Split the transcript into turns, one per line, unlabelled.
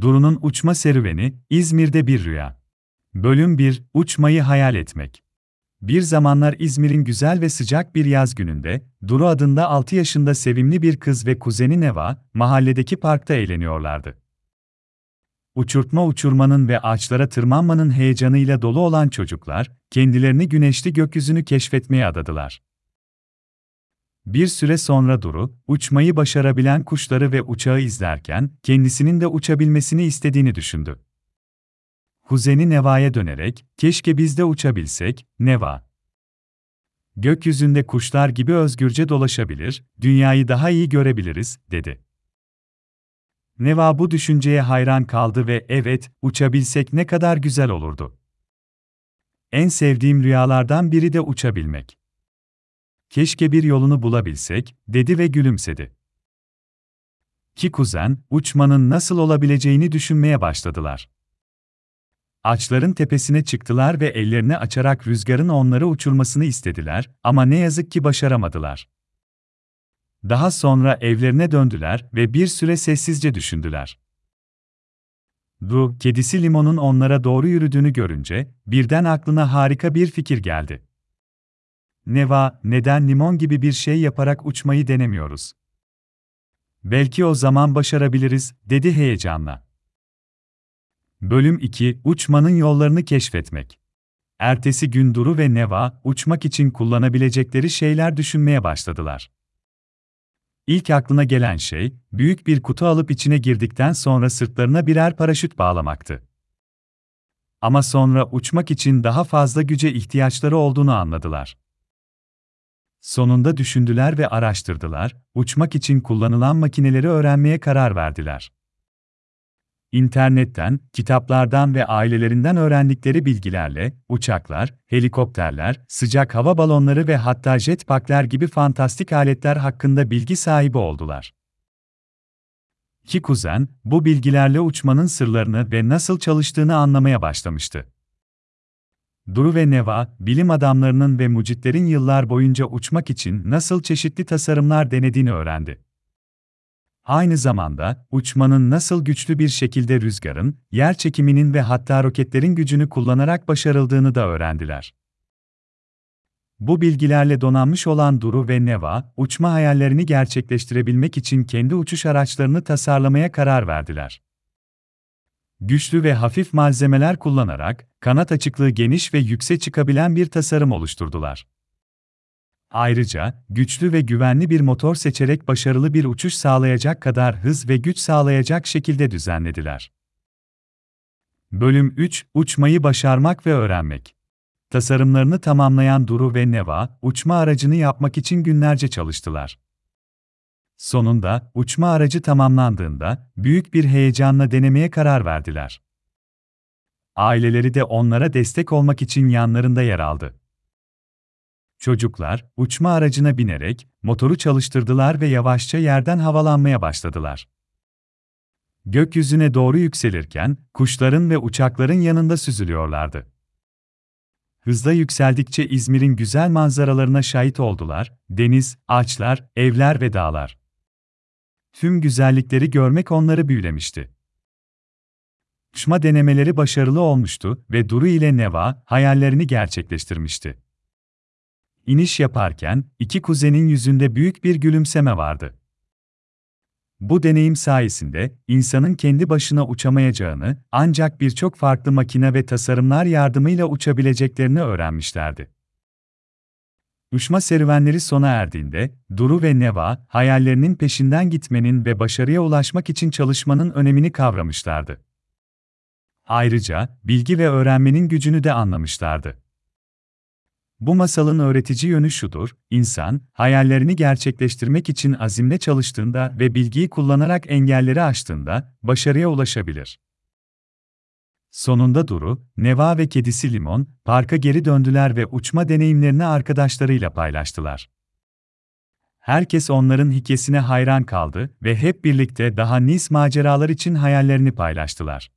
Duru'nun uçma serüveni, İzmir'de bir rüya. Bölüm 1, Uçmayı hayal etmek. Bir zamanlar İzmir'in güzel ve sıcak bir yaz gününde, Duru adında 6 yaşında sevimli bir kız ve kuzeni Neva, mahalledeki parkta eğleniyorlardı. Uçurtma uçurmanın ve ağaçlara tırmanmanın heyecanıyla dolu olan çocuklar, kendilerini güneşli gökyüzünü keşfetmeye adadılar. Bir süre sonra Duru, uçmayı başarabilen kuşları ve uçağı izlerken, kendisinin de uçabilmesini istediğini düşündü. Kuzeni Neva'ya dönerek, keşke biz de uçabilsek, Neva. Gökyüzünde kuşlar gibi özgürce dolaşabilir, dünyayı daha iyi görebiliriz, dedi. Neva bu düşünceye hayran kaldı ve evet, uçabilsek ne kadar güzel olurdu. En sevdiğim rüyalardan biri de uçabilmek. Keşke bir yolunu bulabilsek, dedi ve gülümsedi. Ki kuzen, uçmanın nasıl olabileceğini düşünmeye başladılar. Ağaçların tepesine çıktılar ve ellerini açarak rüzgarın onları uçurmasını istediler ama ne yazık ki başaramadılar. Daha sonra evlerine döndüler ve bir süre sessizce düşündüler. Du, kedisi Limon'un onlara doğru yürüdüğünü görünce, birden aklına harika bir fikir geldi. Neva, neden limon gibi bir şey yaparak uçmayı denemiyoruz? Belki o zaman başarabiliriz, dedi heyecanla. Bölüm 2, Uçmanın yollarını keşfetmek. Ertesi gün Duru ve Neva, uçmak için kullanabilecekleri şeyler düşünmeye başladılar. İlk aklına gelen şey, büyük bir kutu alıp içine girdikten sonra sırtlarına birer paraşüt bağlamaktı. Ama sonra uçmak için daha fazla güce ihtiyaçları olduğunu anladılar. Sonunda düşündüler ve araştırdılar, uçmak için kullanılan makineleri öğrenmeye karar verdiler. İnternetten, kitaplardan ve ailelerinden öğrendikleri bilgilerle, uçaklar, helikopterler, sıcak hava balonları ve hatta jetpackler gibi fantastik aletler hakkında bilgi sahibi oldular. İki kuzen, bu bilgilerle uçmanın sırlarını ve nasıl çalıştığını anlamaya başlamıştı. Duru ve Neva, bilim adamlarının ve mucitlerin yıllar boyunca uçmak için nasıl çeşitli tasarımlar denediğini öğrendi. Aynı zamanda, uçmanın nasıl güçlü bir şekilde rüzgarın, yer çekiminin ve hatta roketlerin gücünü kullanarak başarıldığını da öğrendiler. Bu bilgilerle donanmış olan Duru ve Neva, uçma hayallerini gerçekleştirebilmek için kendi uçuş araçlarını tasarlamaya karar verdiler. Güçlü ve hafif malzemeler kullanarak, kanat açıklığı geniş ve yüksek çıkabilen bir tasarım oluşturdular. Ayrıca, güçlü ve güvenli bir motor seçerek başarılı bir uçuş sağlayacak kadar hız ve güç sağlayacak şekilde düzenlediler. Bölüm 3 Uçmayı başarmak ve öğrenmek. Tasarımlarını tamamlayan Duru ve Neva, uçma aracını yapmak için günlerce çalıştılar. Sonunda, uçma aracı tamamlandığında, büyük bir heyecanla denemeye karar verdiler. Aileleri de onlara destek olmak için yanlarında yer aldı. Çocuklar, uçma aracına binerek, motoru çalıştırdılar ve yavaşça yerden havalanmaya başladılar. Gökyüzüne doğru yükselirken, kuşların ve uçakların yanında süzülüyorlardı. Hızla yükseldikçe İzmir'in güzel manzaralarına şahit oldular, deniz, ağaçlar, evler ve dağlar. Tüm güzellikleri görmek onları büyülemişti. Uçma denemeleri başarılı olmuştu ve Duru ile Neva hayallerini gerçekleştirmişti. İniş yaparken iki kuzenin yüzünde büyük bir gülümseme vardı. Bu deneyim sayesinde insanın kendi başına uçamayacağını, ancak birçok farklı makine ve tasarımlar yardımıyla uçabileceklerini öğrenmişlerdi. Uçma serüvenleri sona erdiğinde, Duru ve Neva, hayallerinin peşinden gitmenin ve başarıya ulaşmak için çalışmanın önemini kavramışlardı. Ayrıca, bilgi ve öğrenmenin gücünü de anlamışlardı. Bu masalın öğretici yönü şudur, insan, hayallerini gerçekleştirmek için azimle çalıştığında ve bilgiyi kullanarak engelleri aştığında, başarıya ulaşabilir. Sonunda Duru, Neva ve kedisi Limon, parka geri döndüler ve uçma deneyimlerini arkadaşlarıyla paylaştılar. Herkes onların hikayesine hayran kaldı ve hep birlikte daha nice maceralar için hayallerini paylaştılar.